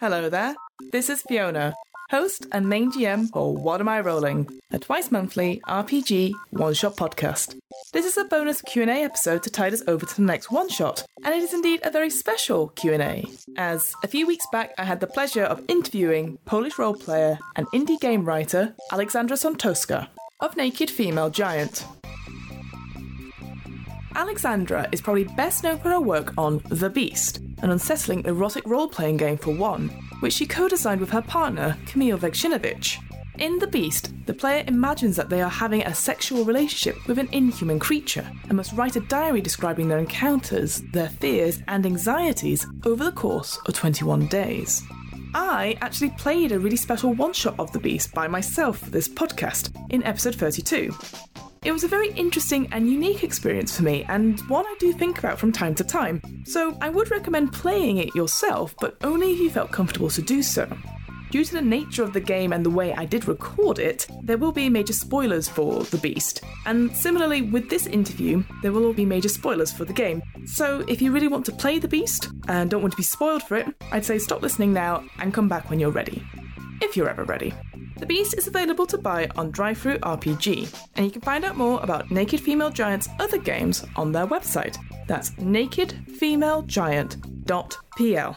Hello there, this is Fiona, host and main GM for What Am I Rolling, a twice monthly RPG one-shot podcast. This is a bonus Q&A episode to tide us over to the next one-shot, and it is indeed a very special Q&A, as a few weeks back I had the pleasure of interviewing Polish role player and indie game writer Aleksandra Sontowska of Naked Female Giant. Aleksandra is probably best known for her work on The Beast, an unsettling erotic role playing game for one, which she co designed with her partner, Kamil Węgrzynowicz. In The Beast, the player imagines that they are having a sexual relationship with an inhuman creature and must write a diary describing their encounters, their fears, and anxieties over the course of 21 days. I actually played a really special one shot of The Beast by myself for this podcast in episode 32. It was a very interesting and unique experience for me, and one I do think about from time to time, so I would recommend playing it yourself, but only if you felt comfortable to do so. Due to the nature of the game and the way I did record it, there will be major spoilers for The Beast. And similarly with this interview, there will all be major spoilers for the game. So if you really want to play The Beast and don't want to be spoiled for it, I'd say stop listening now and come back when you're ready. If you're ever ready. The Beast is available to buy on DriveThruRPG, and you can find out more about Naked Female Giant's other games on their website. That's nakedfemalegiant.pl.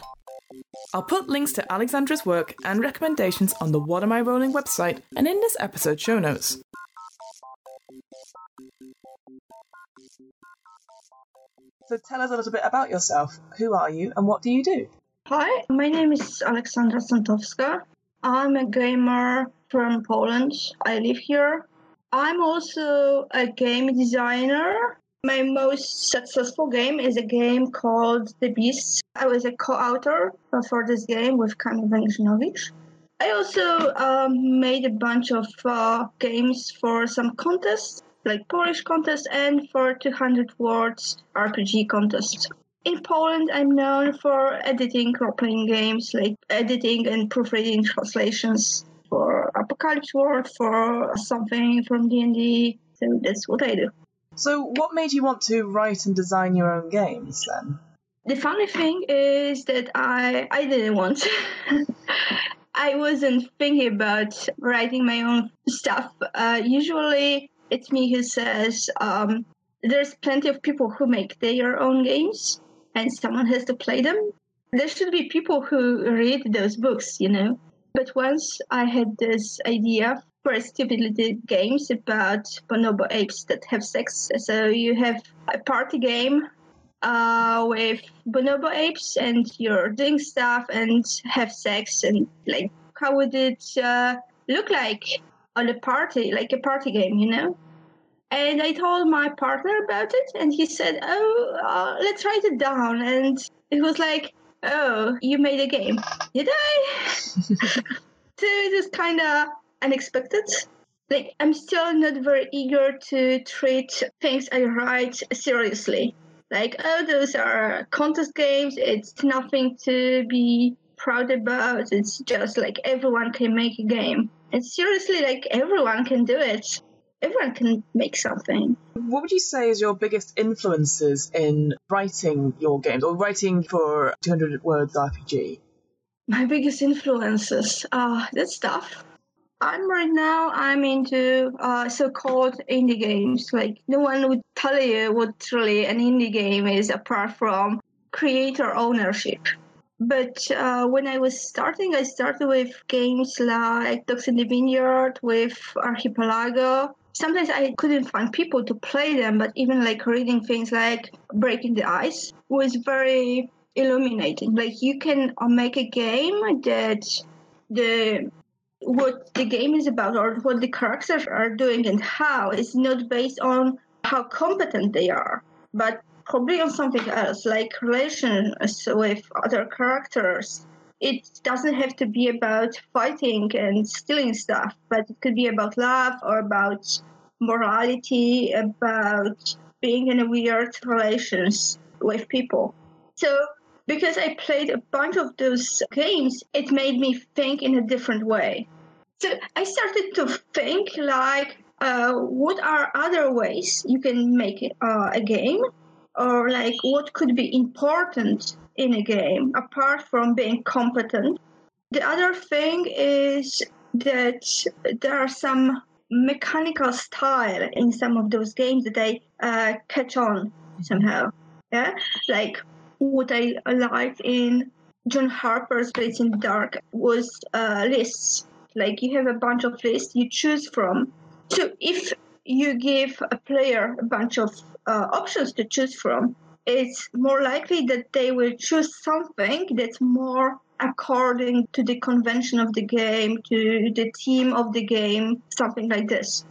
I'll put links to Aleksandra's work and recommendations on the What Am I Rolling website and in this episode show notes. So tell us a little bit about yourself. Who are you and what do you do? Hi, my name is Aleksandra Sontowska. I'm a gamer from Poland. I live here. I'm also a game designer. My most successful game is a game called The Beast. I was a co-author for this game with Kamil Węgrzynowicz. I also um, made a bunch of uh, games for some contests, like Polish contests and for 200 words RPG contests. In Poland, I'm known for editing role-playing games, like editing and proofreading translations for Apocalypse World, for something from D&D. So that's what I do. So, what made you want to write and design your own games then? The funny thing is that I I didn't want. I wasn't thinking about writing my own stuff. Uh, usually, it's me who says um, there's plenty of people who make their own games, and someone has to play them. There should be people who read those books, you know. But once I had this idea for stupid little games about bonobo apes that have sex. So you have a party game uh, with bonobo apes, and you're doing stuff and have sex, and like, how would it uh, look like on a party, like a party game, you know? And I told my partner about it, and he said, "Oh, uh, let's write it down." And it was like, "Oh, you made a game, did I?" so it is kind of unexpected. Like I'm still not very eager to treat things I write seriously. Like, oh, those are contest games. It's nothing to be proud about. It's just like everyone can make a game. And seriously, like everyone can do it everyone can make something. What would you say is your biggest influences in writing your games or writing for 200 words RPG? My biggest influences, uh, that's tough. I'm right now. I'm into uh, so-called indie games. Like no one would tell you what really an indie game is, apart from creator ownership. But uh, when I was starting, I started with games like Dogs in the Vineyard, with Archipelago, sometimes I couldn't find people to play them, but even like reading things like Breaking the Ice was very illuminating. Like you can uh, make a game that the what the game is about or what the characters are doing and how is not based on how competent they are, but probably on something else, like relations with other characters. It doesn't have to be about fighting and stealing stuff, but it could be about love or about morality, about being in a weird relations with people. So because I played a bunch of those games, it made me think in a different way. So I started to think like, uh, what are other ways you can make uh, a game, or like what could be important in a game apart from being competent. The other thing is that there are some mechanical style in some of those games that I uh, catch on somehow. Yeah, like what I liked in John Harper's Blades in the Dark was uh, lists. Like you have a bunch of lists you choose from. So if you give a player a bunch of uh, options to choose from, it's more likely that they will choose something that's more according to the convention of the game, to the theme of the game, something like this.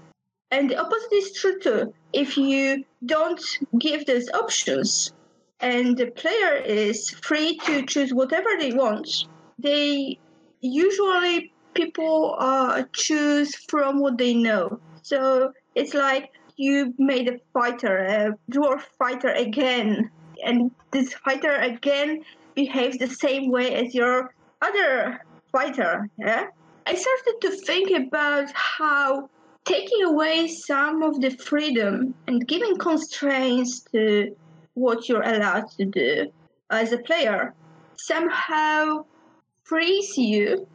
And the opposite is true too. If you don't give those options and the player is free to choose whatever they want, they usually people uh, choose from what they know. So it's like you made a fighter, a dwarf fighter again, and this fighter again behaves the same way as your other fighter. Yeah? I started to think about how taking away some of the freedom and giving constraints to what you're allowed to do as a player somehow frees you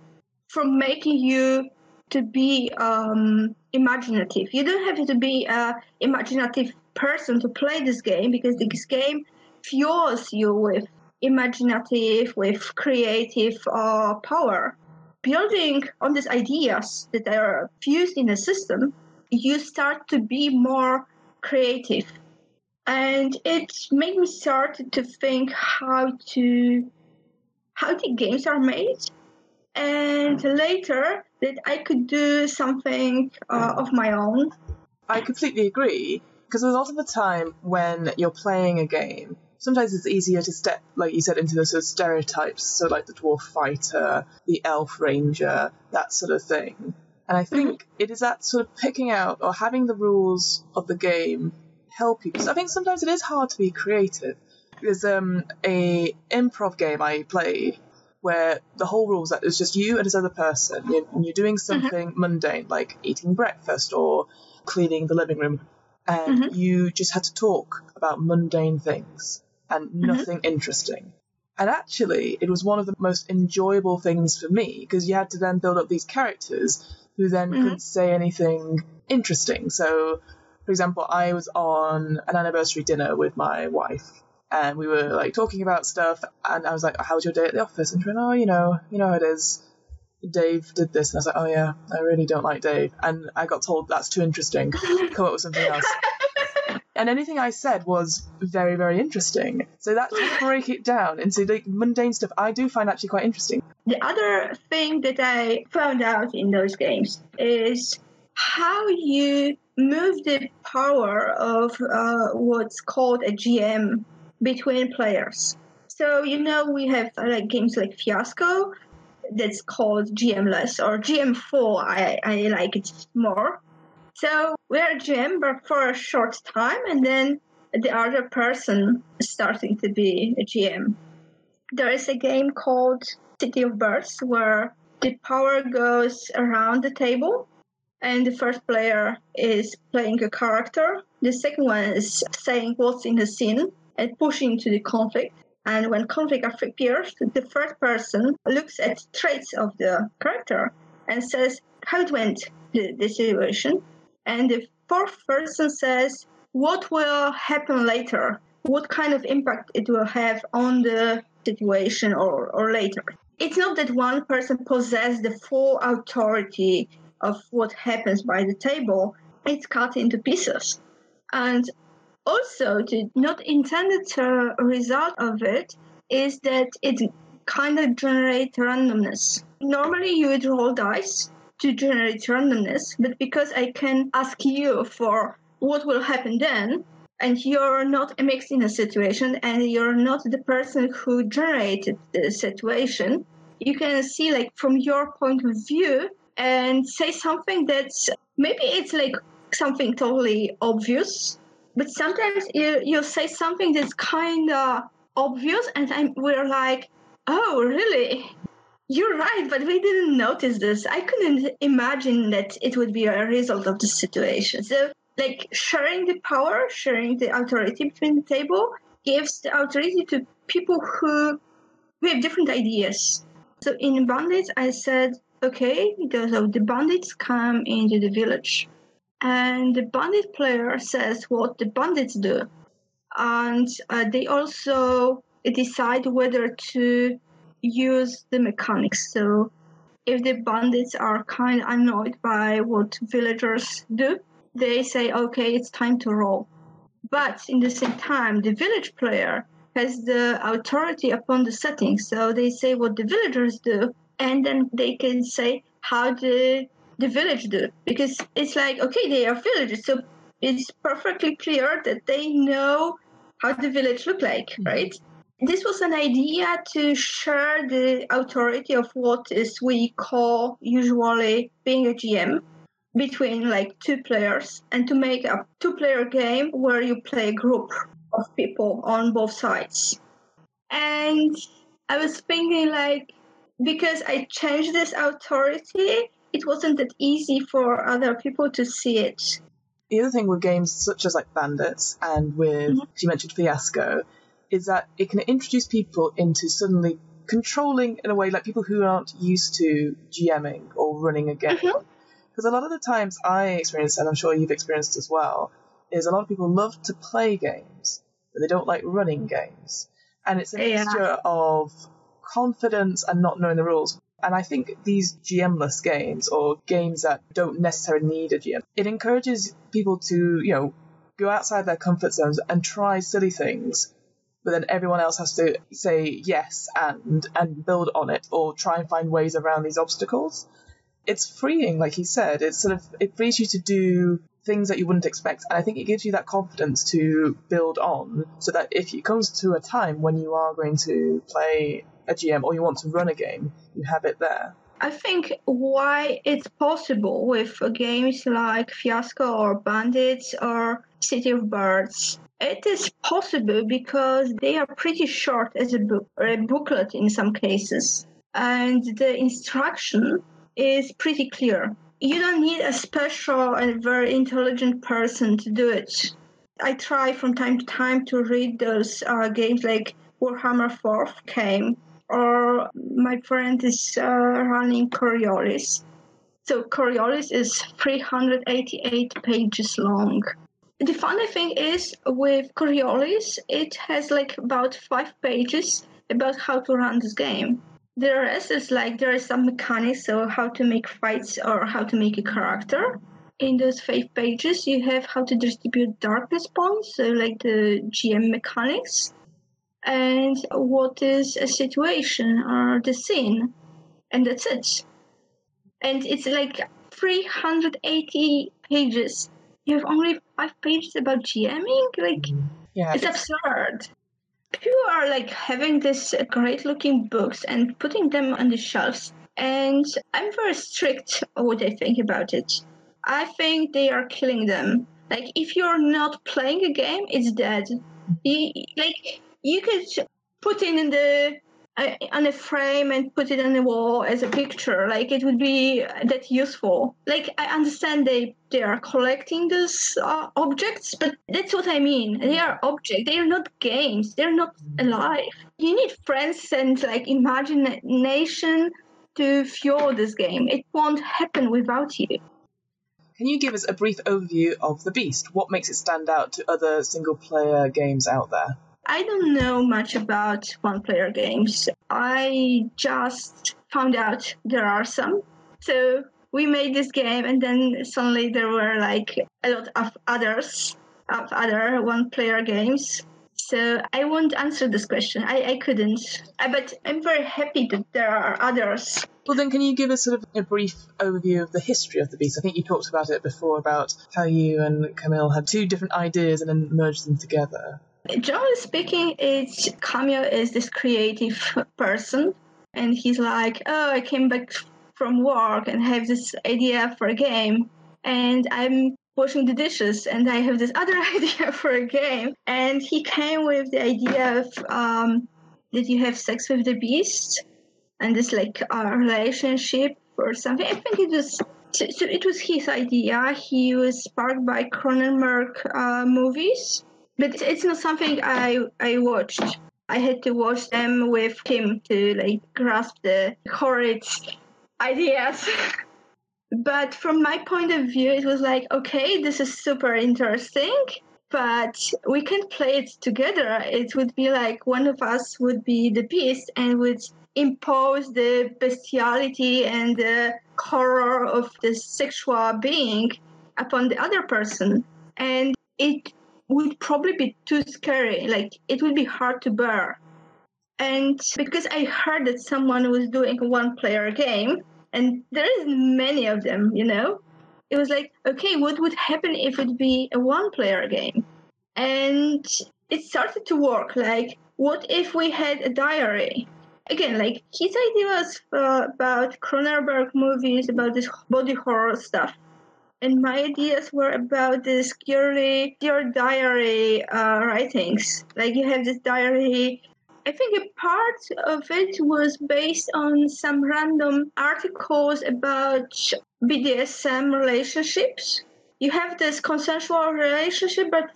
from making you to be um, imaginative. You don't have to be an imaginative person to play this game because this game fuels you with imaginative, with creative uh, power. Building on these ideas that are fused in a system, you start to be more creative. And it made me start to think how to how the games are made and later that I could do something uh, of my own. I completely agree because a lot of the time when you're playing a game, sometimes it's easier to step, like you said, into the sort of stereotypes, so like the dwarf fighter, the elf ranger, that sort of thing. And I think mm-hmm. it is that sort of picking out or having the rules of the game help you. Because I think sometimes it is hard to be creative. There's um, a improv game I play where the whole rule is that it's just you and this other person, you're, and you're doing mm-hmm. something mm-hmm. mundane like eating breakfast or cleaning the living room, and mm-hmm. you just had to talk about mundane things and mm-hmm. nothing mm-hmm. interesting. And actually, it was one of the most enjoyable things for me because you had to then build up these characters who then mm-hmm. couldn't say anything interesting. So, for example, I was on an anniversary dinner with my wife and we were like talking about stuff and I was like, How was your day at the office? And she went, Oh, you know, you know how it is. Dave did this and I was like, Oh yeah, I really don't like Dave and I got told that's too interesting. Come up with something else. and anything I said was very, very interesting. So that to break it down into the mundane stuff I do find actually quite interesting. The other thing that I found out in those games is how you move the power of uh, what's called a GM between players. So you know we have uh, like games like Fiasco that's called GMless or GMful. I, I like it more. So we're a GM but for a short time and then the other person starting to be a GM. There is a game called City of Birds where the power goes around the table and the first player is playing a character. The second one is saying what's in the scene and pushing to the conflict. And when conflict appears, the third person looks at traits of the character and says how it went, the, the situation. And the fourth person says what will happen later, what kind of impact it will have on the situation or, or later. It's not that one person possesses the full authority of what happens by the table, it's cut into pieces. And also the not intended uh, result of it is that it kind of generates randomness. Normally you would roll dice to generate randomness, but because I can ask you for what will happen then, and you're not mixed in a situation and you're not the person who generated the situation, you can see like from your point of view and say something that's maybe it's like something totally obvious but sometimes you you say something that's kind of obvious, and I'm, we're like, oh, really? you're right, but we didn't notice this. I couldn't imagine that it would be a result of the situation. So, like sharing the power, sharing the authority between the table gives the authority to people who, who have different ideas. So in bandits, I said, okay, because of the bandits come into the village, and the bandit player says what the bandits do, and uh, they also decide whether to use the mechanics. So if the bandits are kind of annoyed by what villagers do, they say, okay, it's time to roll. But in the same time, the village player has the authority upon the setting. So they say what the villagers do, and then they can say how the the village do. Because it's like, okay, they are villagers, so it's perfectly clear that they know how the village look like, mm-hmm. right? This was an idea to share the authority of what is we call usually being a GM between like two players and to make a two player game where you play a group of people on both sides. And I was thinking like because I changed this authority, it wasn't that easy for other people to see it. The other thing with games such as like Bandits and with mm-hmm. you mentioned Fiasco is that it can introduce people into suddenly controlling in a way like people who aren't used to GMing or running a game. Mm-hmm. Because a lot of the times I experience, and I'm sure you've experienced as well, is a lot of people love to play games, but they don't like running games. And it's a mixture of confidence and not knowing the rules. And I think these GMless games or games that don't necessarily need a GM, it encourages people to, you know, go outside their comfort zones and try silly things. But then everyone else has to say yes and and build on it or try and find ways around these obstacles it's freeing, like he said. It's sort of it frees you to do things that you wouldn't expect, and I think it gives you that confidence to build on, so that if it comes to a time when you are going to play a GM or you want to run a game, you have it there. I think why it's possible with games like Fiasco or Bandits or City of Birds. It is possible because they are pretty short as a book or a booklet in some cases. And the instruction is pretty clear. You don't need a special and very intelligent person to do it. I try from time to time to read those uh, games like Warhammer 4th came, or my friend is uh, running Coriolis. So Coriolis is 388 pages long. The funny thing is with Coriolis, it has like about five pages about how to run this game the rest is like there is some mechanics so how to make fights or how to make a character in those five pages you have how to distribute darkness points so like the gm mechanics and what is a situation or the scene? And that's it. And it's like 380 pages. You have only five pages about gming like mm-hmm. yeah, it's, it's absurd. People are like having these great looking books and putting them on the shelves and i'm very strict what i think about it. I think they are killing them. Like if you're not playing a game it's dead. Mm-hmm. You, like you could put it in the uh, on a frame and put it on the wall as a picture. Like it would be that useful. Like i understand they they are collecting these uh, objects but that's what i mean. They are objects. They are not games. They're not alive. You need friends and like imagination to fuel this game. It won't happen without you. Can you give us a brief overview of the beast? What makes it stand out to other single player games out there I don't know much about one player games. I just found out there are some. So we made this game and then suddenly there were like a lot of others of other one player games. So I won't answer this question. I, I couldn't. Uh, but I'm very happy that there are others. Well, then, can you give us sort of a brief overview of the history of the beast? I think you talked about it before about how you and Kamil had two different ideas and then merged them together. Generally speaking, it's Kamil is this creative person, and he's like, "Oh, I came back from work and have this idea for a game, and I'm washing the dishes, and I have this other idea for a game." And he came with the idea of um, that you have sex with the beast, and this like uh, relationship or something. I think it was so, so it was his idea. He was sparked by Cronenberg uh, movies, but it's not something I I watched. I had to watch them with him to like grasp the horrid ideas. but from my point of view, it was like, okay, this is super interesting, but we can play it together. It would be like one of us would be the beast and would impose the bestiality and the horror of the sexual being upon the other person. And it would probably be too scary. Like it would be hard to bear. And because I heard that someone was doing a one player game, and there is many of them, you know, it was like, okay, what would happen if it be a one player game? And it started to work. Like, what if we had a diary? Again, like his idea was uh, about Cronenberg movies, about this body horror stuff and my ideas were about this purely your diary uh, writings. Like you have this diary. I think a part of it was based on some random articles about BDSM relationships. You have this consensual relationship, but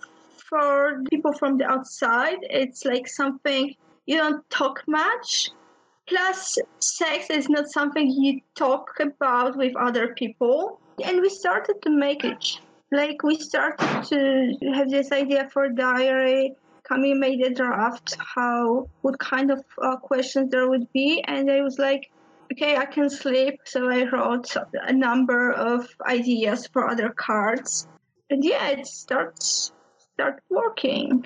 for people from the outside, it's like something you don't talk much. Plus, sex is not something you talk about with other people and we started to make it. Like we started to have this idea for diary. Kamil made a draft how what kind of uh, questions there would be, and I was like, okay, I can sleep. So I wrote a number of ideas for other cards, and yeah, it starts start working.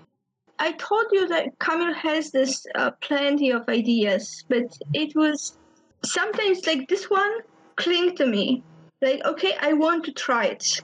I told you that Kamil has this uh, plenty of ideas, but it was sometimes like this one cling to me like, okay, I want to try it.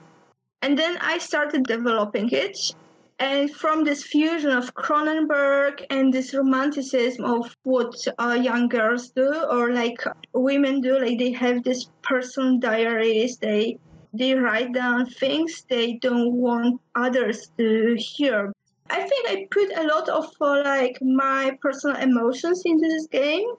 And then I started developing it. And from this fusion of Cronenberg and this romanticism of what uh, young girls do, or like women do, like they have this personal diaries, they they write down things they don't want others to hear. I think I put a lot of uh, like my personal emotions into this game,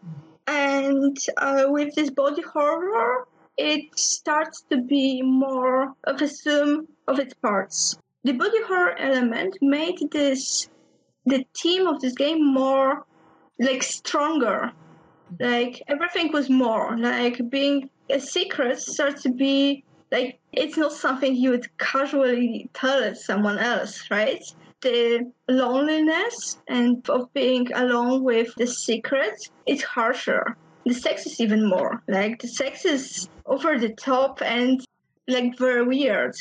and uh, with this body horror, it starts to be more of a sum of its parts. The body horror element made this the theme of this game more like stronger. Like everything was more like being a secret starts to be like it's not something you would casually tell someone else, right? The loneliness and of being alone with the secret is harsher the sex is even more. Like the sex is over the top and like very weird.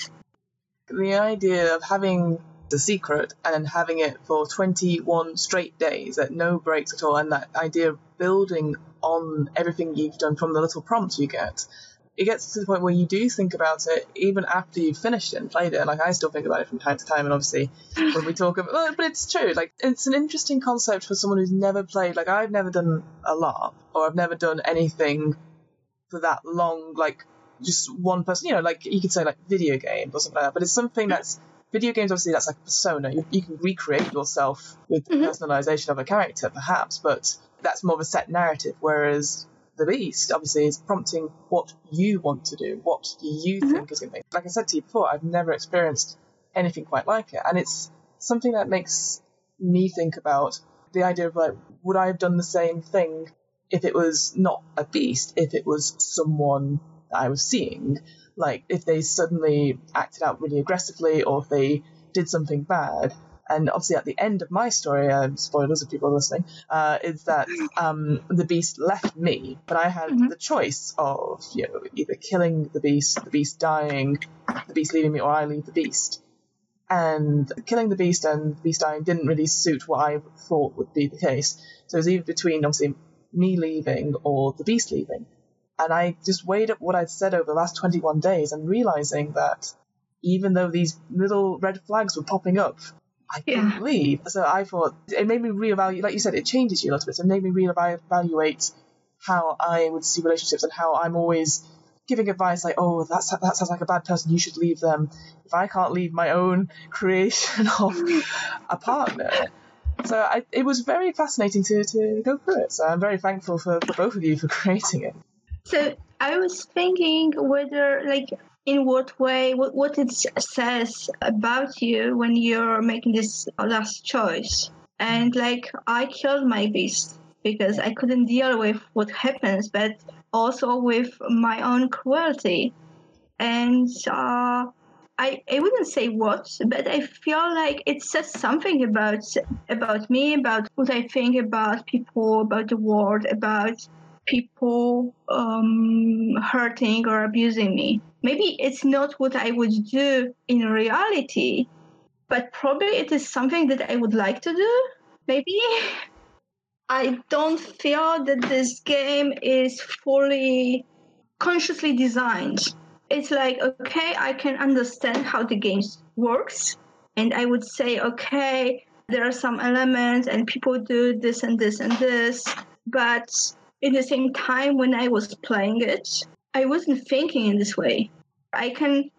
The idea of having the secret and having it for 21 straight days at no breaks at all, and that idea of building on everything you've done from the little prompts you get it gets to the point where you do think about it even after you've finished it and played it. Like I still think about it from time to time, and obviously when we talk about, well, but it's true. Like it's an interesting concept for someone who's never played. Like I've never done a LARP, or I've never done anything for that long. Like just one person, you know, like you could say like video games or something like that. But it's something that's video games. Obviously, that's like a persona. You, you can recreate yourself with the mm-hmm. personalization of a character, perhaps, but that's more of a set narrative. Whereas the beast obviously is prompting what you want to do, what you mm-hmm. think is going to be. Like I said to you before, I've never experienced anything quite like it, and it's something that makes me think about the idea of like, would I have done the same thing if it was not a beast, if it was someone that I was seeing? Like, if they suddenly acted out really aggressively or if they did something bad, and obviously, at the end of my story, spoilers if people are listening, uh, is that um, the beast left me, but I had mm-hmm. the choice of you know either killing the beast, the beast dying, the beast leaving me, or I leave the beast. And killing the beast and the beast dying didn't really suit what I thought would be the case. So it was either between obviously me leaving or the beast leaving. And I just weighed up what I'd said over the last 21 days and realizing that even though these little red flags were popping up I couldn't yeah. leave. So I thought it made me reevaluate. Like you said, it changes you a little bit. So it made me reevaluate how I would see relationships and how I'm always giving advice like, oh, that's that sounds like a bad person. You should leave them. If I can't leave my own creation of a partner, So I, it was very fascinating to, to go through it. So I'm very thankful for, for both of you for creating it. So I was thinking whether, like, in what way, what, what it says about you when you're making this last choice. And, like, I killed my beast because I couldn't deal with what happens, but also with my own cruelty. And uh, I, I wouldn't say what, but I feel like it says something about about me, about what I think about people, about the world, about people um, hurting or abusing me. Maybe it's not what I would do in reality, but probably it is something that I would like to do. Maybe. I don't feel that this game is fully consciously designed. It's like, okay, I can understand how the game works. And I would say, okay, there are some elements and people do this and this and this. But in the same time, when I was playing it, I wasn't thinking in this way. I can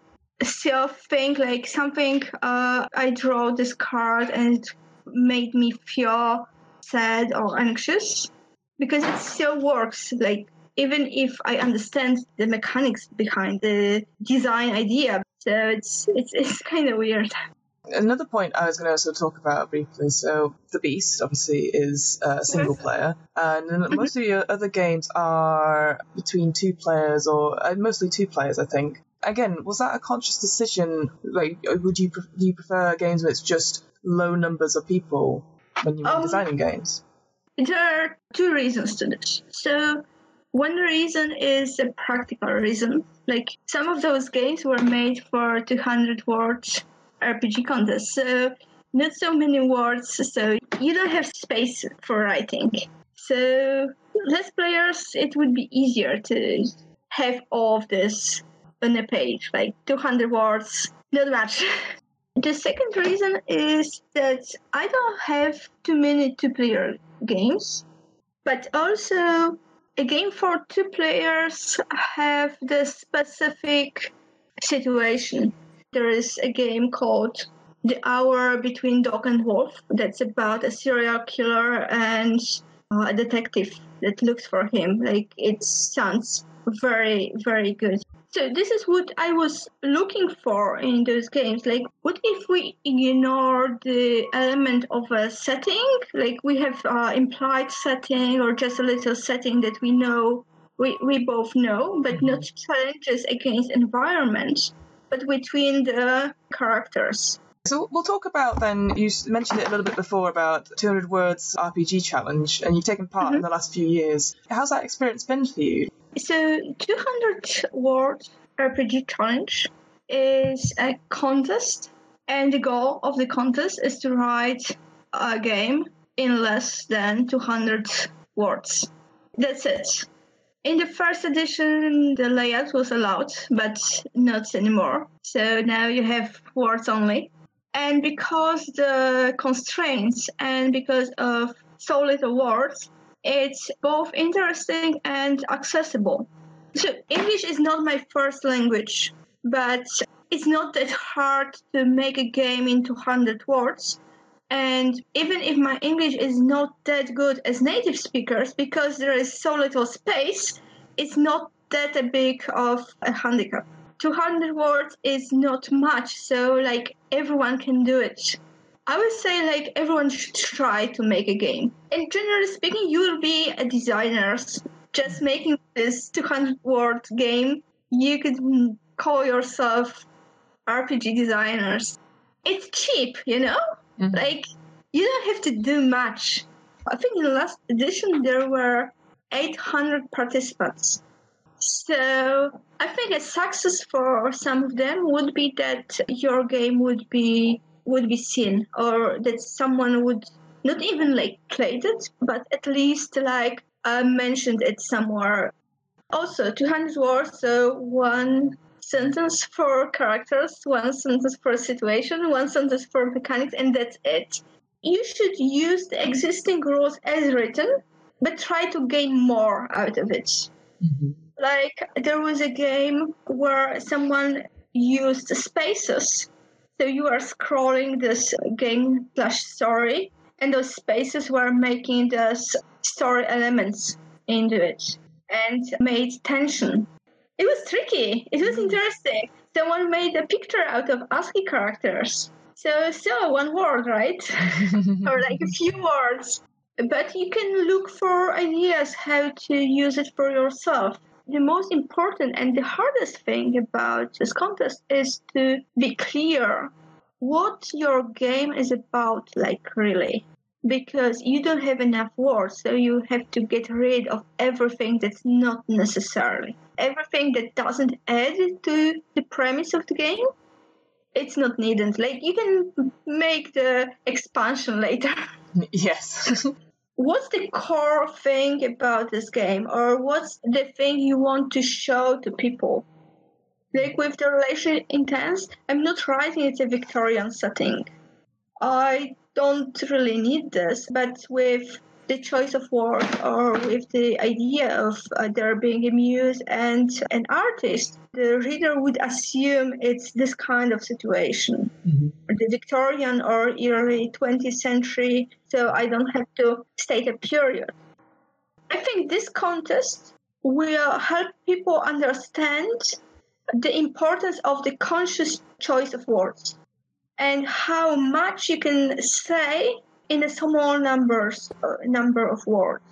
still think like something, uh, I draw this card and it made me feel sad or anxious because it still works. Like even if I understand the mechanics behind the design idea, so it's it's it's kind of weird. Another point I was going to also talk about briefly. So, The Beast obviously is a single player, and Mm-hmm. most of your other games are between two players, or uh, mostly two players, I think. Again, was that a conscious decision? Like, would you pre- do you prefer games where it's just low numbers of people when you're Um, designing games? There are two reasons to this. So, one reason is a practical reason. Like some of those games were made for 200 words RPG contest, so not so many words, so you don't have space for writing. So, less players, it would be easier to have all of this on a page, like 200 words, not much. The second reason is that I don't have too many two player games, but also a game for two players have the specific situation. There is a game called The Hour Between Dog and Wolf that's about a serial killer and uh, a detective that looks for him. Like it sounds very, very good. So this is what I was looking for in those games. Like, what if we ignore the element of a setting? Like we have uh, implied setting or just a little setting that we know, we, we both know, but not challenges against environment, but between the characters. So we'll talk about then. You mentioned it a little bit before about 200 words RPG challenge, and you've taken part in mm-hmm. the last few years. How's that experience been for you? So, 200 word RPG challenge is a contest, and the goal of the contest is to write a game in less than 200 words. That's it. In the first edition, the layout was allowed, but not anymore. So now you have words only. And because the constraints and because of so little words, it's both interesting and accessible. So English is not my first language, but it's not that hard to make a game in 200 words. And even if my English is not that good as native speakers, because there is so little space, it's not that a big of a handicap. 200 words is not much, so like everyone can do it. I would say like everyone should try to make a game. And generally speaking, you will be a designer. Just making this 200 word game, you could call yourself RPG designers. It's cheap, you know? Mhm. Like you don't have to do much. I think in the last edition there were 800 participants. So I think a success for some of them would be that your game would be would be seen, or that someone would not even like played it, but at least like uh, mentioned it somewhere. Also, 200 words, so one sentence for characters, one sentence for situation, one sentence for mechanics, and that's it. You should use the existing rules as written, but try to gain more out of it. Mm-hmm. Like there was a game where someone used spaces. So you are scrolling this game slash story and those spaces were making the story elements into it and made tension. It was tricky. It was mm-hmm. interesting. Someone made a picture out of ASCII characters. So, so one word, right? or like a few words. But you can look for ideas how to use it for yourself. The most important and the hardest thing about this contest is to be clear what your game is about, like really because you don't have enough words, so you have to get rid of everything that's not necessary. Everything that doesn't add to the premise of the game, it's not needed. Like you can make the expansion later. Yes. what's the core thing about this game, or what's the thing you want to show to people? Like with the relation intense, I'm not writing it's a Victorian setting. I don't really need this, but with the choice of word or with the idea of uh, there being a muse and an artist, the reader would assume it's this kind of situation. Mm-hmm. The Victorian or early 20th century, so I don't have to state a period. I think this contest will help people understand the importance of the conscious choice of words and how much you can say in a small numbers uh, number of words.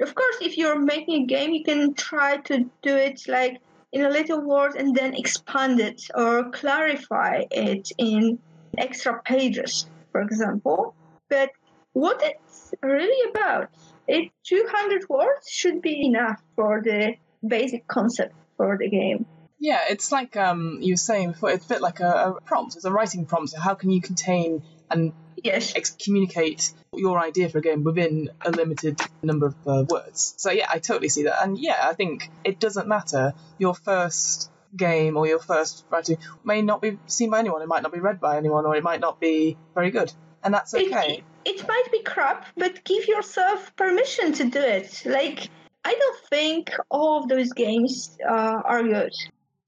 Of course, if you're making a game, you can try to do it like in a little word and then expand it or clarify it in extra pages, for example. But what it's really about, it 200 words should be enough for the basic concept for the game. Yeah, it's like um, you were saying before. It's a bit like a, a prompt. It's a writing prompt. So how can you contain and yes. ex- communicate your idea for a game within a limited number of uh, words? So yeah, I totally see that. And yeah, I think it doesn't matter. Your first game or your first writing may not be seen by anyone. It might not be read by anyone, or it might not be very good, and that's okay. It, it might be crap, but give yourself permission to do it. Like I don't think all of those games uh, are good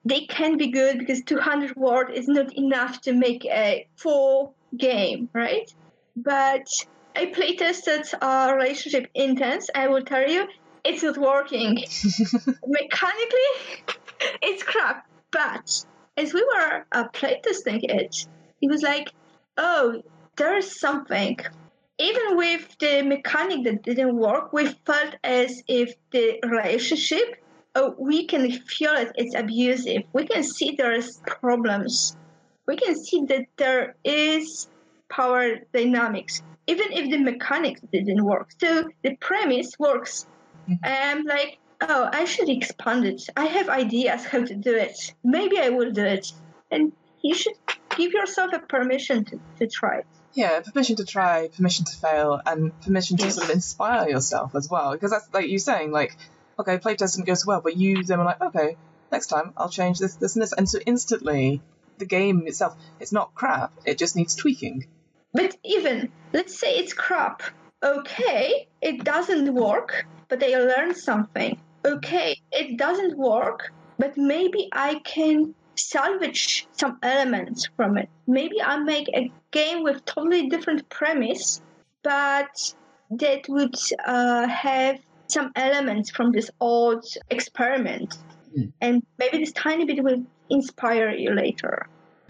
they can be good because 200 word is not enough to make a full game, right? But I play tested a relationship intense. I will tell you, it's not working. Mechanically, it's crap. But as we were uh, playtesting it, it was like, oh, there is something. Even with the mechanic that didn't work, we felt as if the relationship we can feel it, it's abusive. We can see there's problems. We can see that there is power dynamics, even if the mechanics didn't work. So the premise works. I'm like, oh, I should expand it. I have ideas how to do it. Maybe I will do it. And you should give yourself a permission to, to try it. Yeah, permission to try, permission to fail, and permission to yes. sort of inspire yourself as well. Because that's like you're saying, like okay, playtest didn't go so well, but you then are like, okay, next time I'll change this, this, and this. And so instantly, the game itself, it's not crap, it just needs tweaking. But even, let's say it's crap. Okay, it doesn't work, but I learned something. Okay, it doesn't work, but maybe I can salvage some elements from it. Maybe I make a game with totally different premise, but that would uh, have some elements from this old experiment. Mm. And maybe this tiny bit will inspire you later.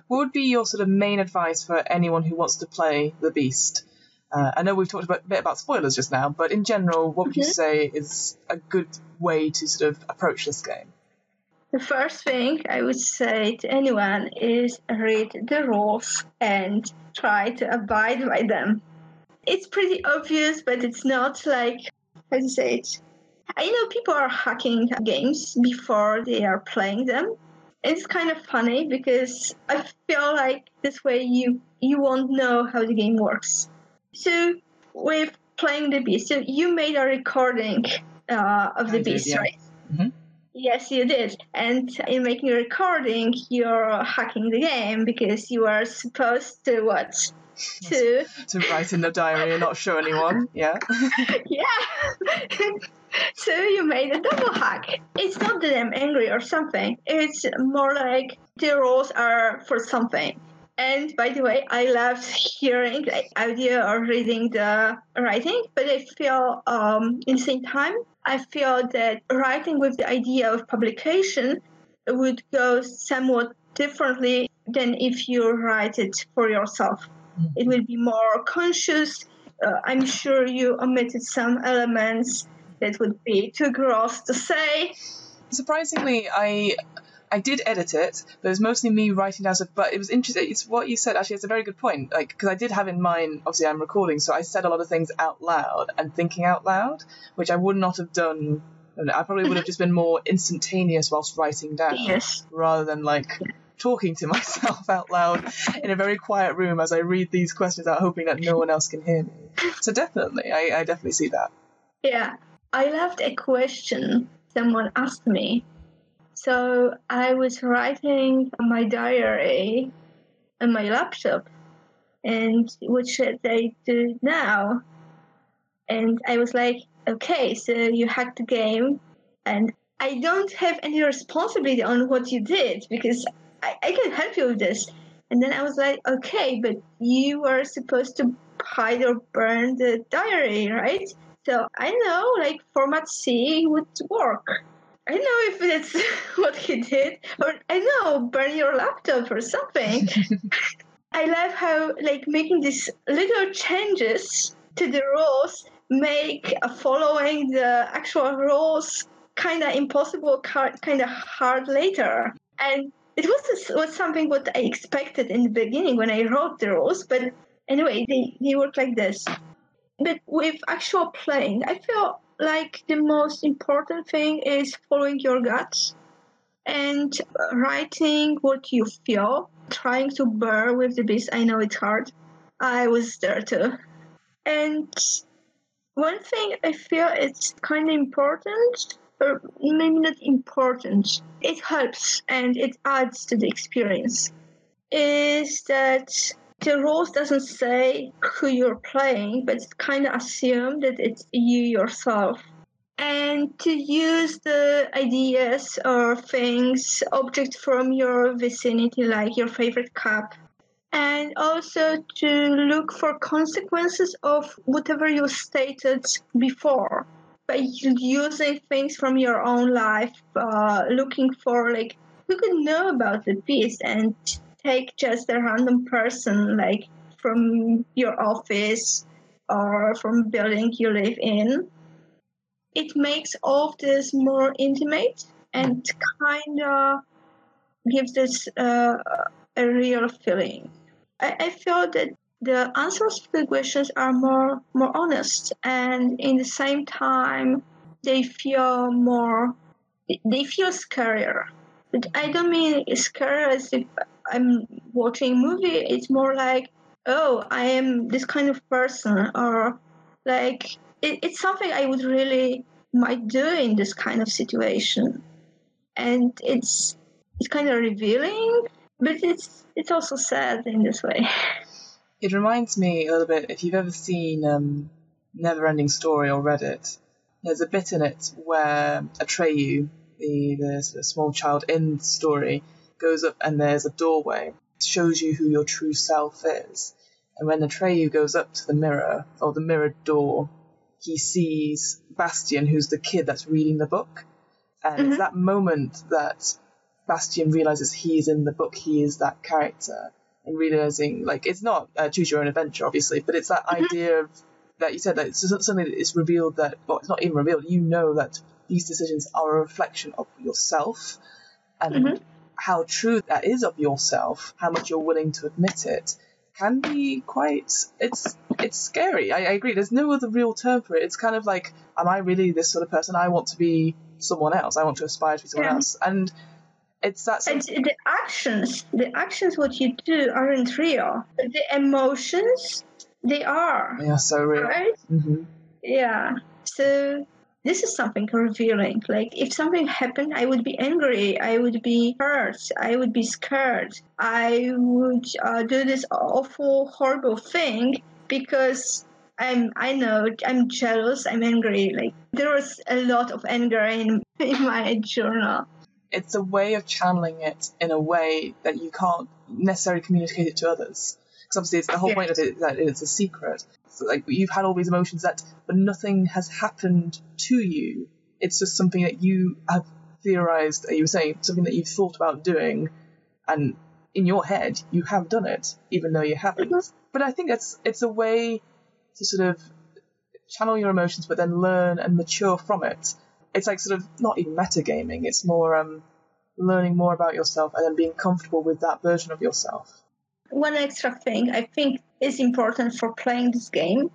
What would be your sort of main advice for anyone who wants to play the Beast? Uh, I know we've talked about, a bit about spoilers just now, but in general, what would mm-hmm. you say is a good way to sort of approach this game? The first thing I would say to anyone is read the rules and try to abide by them. It's pretty obvious, but it's not like how to say it? I know people are hacking games before they are playing them. It's kind of funny because I feel like this way you you won't know how the game works. So with playing the beast, so you made a recording uh, of the I beast, yeah. right? Mm-hmm. Yes, you did. And in making a recording, you're hacking the game because you are supposed to what? To to write in the diary and not show anyone. Yeah. yeah. so you made a double hack. It's not that I'm angry or something. It's more like the rules are for something. And by the way, I love hearing the audio or reading the writing, but I feel um, in the same time, I feel that writing with the idea of publication would go somewhat differently than if you write it for yourself. It will be more conscious. Uh, I'm sure you omitted some elements that would be too gross to say. Surprisingly, I I did edit it, but it was mostly me writing down stuff. But it was interesting. It's what you said. Actually, it's a very good point. Like, because I did have in mind. Obviously, I'm recording, so I said a lot of things out loud and thinking out loud, which I would not have done. I probably would have just been more instantaneous whilst writing down, Yes. rather than like talking to myself out loud in a very quiet room as I read these questions out, hoping that no one else can hear me. So definitely, I, I definitely see that. Yeah. I loved a question someone asked me. So I was writing my diary on my laptop, and which I do now. And I was like, okay, so you hacked the game, and I don't have any responsibility on what you did because I, I can help you with this. And then I was like, okay, but you were supposed to hide or burn the diary, right? So I know, like, format C would work. I know if that's what he did, or I know, burn your laptop or something. I love how, like, making these little changes to the rules make following the actual rules kind of impossible, kind of hard later. And it was, was something what I expected in the beginning when I wrote the rules, but anyway, they, they work like this. But with actual playing, I feel like the most important thing is following your guts and writing what you feel, trying to bear with the beast. I know it's hard. I was there too. And one thing I feel it's kind of important, or maybe not important, it helps and it adds to the experience, is that the rules doesn't say who you're playing, but it kind of assume that it's you yourself. And to use the ideas or things, objects from your vicinity, like your favorite cup, and also to look for consequences of whatever you stated before by using things from your own life, uh, looking for like who could know about the piece and take just a random person like from your office or from building you live in. It makes all of this more intimate and kind of gives this uh, a real feeling. I, I feel that the answers to the questions are more more honest and in the same time they feel more they feel scarier. But i don't mean scary as if i'm watching a movie. It's more like oh i am this kind of person or like it, it's something i would really might do in this kind of situation. And it's it's kind of revealing but it's it's also sad in this way It reminds me a little bit if you've ever seen um, Neverending Story or read it. There's a bit in it where Atreyu, the, the sort of small child in the story, goes up and there's a doorway. It shows you who your true self is. And when Atreyu goes up to the mirror, or the mirrored door, he sees Bastian, who's the kid that's reading the book. And it's that moment that Bastian realizes he is in the book, he is that character and realizing like it's not uh, choose your own adventure obviously but it's that idea of that you said that it's something that is revealed that well it's not even revealed you know that these decisions are a reflection of yourself and how true that is of yourself how much you're willing to admit it can be quite it's it's scary. I, I agree there's no other real term for it. It's kind of like am i really this sort of person? I want to be someone else. I want to aspire to be someone Yeah. else. And it's that sort And the actions, the actions, what you do aren't real. The emotions, they are, yeah so real right? hmm Yeah. So this is something revealing. Like if something happened, I would be angry. I would be hurt. I would be scared. I would uh, do this awful, horrible thing because I'm. I know I'm jealous. I'm angry. Like there was a lot of anger in in my journal. It's a way of channeling it in a way that you can't necessarily communicate it to others. Because obviously, it's the whole point of it that it's a secret. So, like you've had all these emotions that, but nothing has happened to you. It's just something that you have theorized. You were saying something that you've thought about doing, and in your head you have done it, even though you haven't. Mm-hmm. But I think it's it's a way to sort of channel your emotions, but then learn and mature from it. It's like sort of not even metagaming. It's more um, learning more about yourself and then being comfortable with that version of yourself. One extra thing I think is important for playing this game.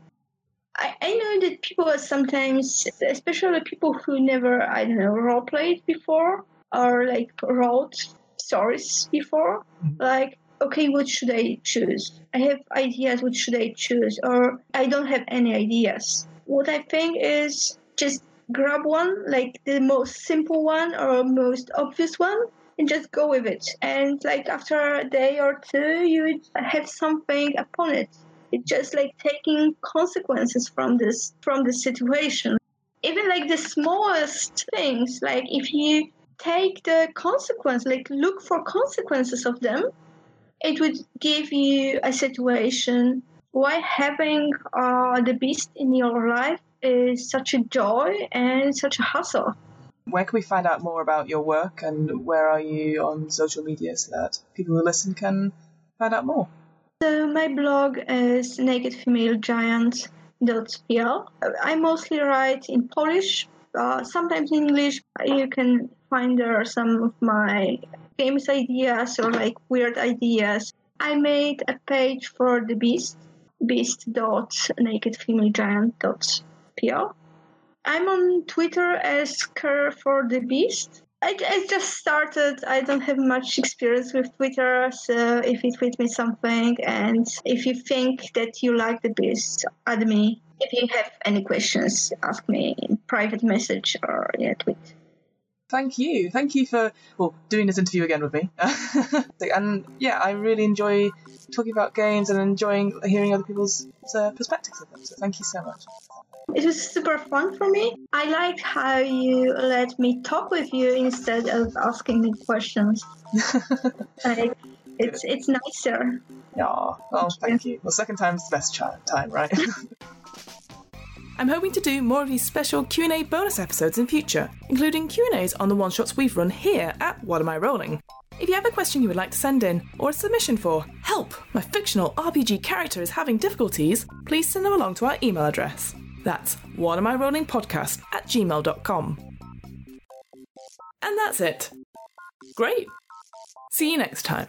I, I know that people are sometimes, especially people who never, I don't know, role played before or like wrote stories before, mm-hmm. like okay, what should I choose? I have ideas, what should I choose? Or I don't have any ideas. What I think is just grab one, like the most simple one or most obvious one, and just go with it. And like after a day or two, you have something upon it. It's just like taking consequences from this from the situation. Even like the smallest things, like if you take the consequence, like look for consequences of them, it would give you a situation why having uh, the beast in your life is such a joy and such a hustle. Where can we find out more about your work and where are you on social media so that people who listen can find out more? So my blog is nakedfemalegiant.pl. I mostly write in Polish, uh, sometimes in English. You can find there some of my famous ideas or like weird ideas. I made a page for the Beast, beast.nakedfemalegiant.pl. I'm on Twitter as Care for the Beast. I, I, just started. I don't have much experience with Twitter, so if you tweet me something and if you think that you like the Beast, add me. If you have any questions, ask me in private message or yeah, tweet. Thank you. Thank you for well doing this interview again with me. and yeah, I really enjoy talking about games and enjoying hearing other people's uh, perspectives of them. So thank you so much. It was super fun for me. I liked how you let me talk with you instead of asking me questions. like, it's it's nicer. Yeah. Well, thank you. Well, second time's the best time, right? I'm hoping to do more of these special Q&A bonus episodes in future, including Q&As on the one-shots we've run here at What Am I Rolling. If you have a question you would like to send in, or a submission for help, my fictional RPG character is having difficulties, please send them along to our email address. That's what am I rolling podcast at gmail.com. And that's it. Great. See you next time.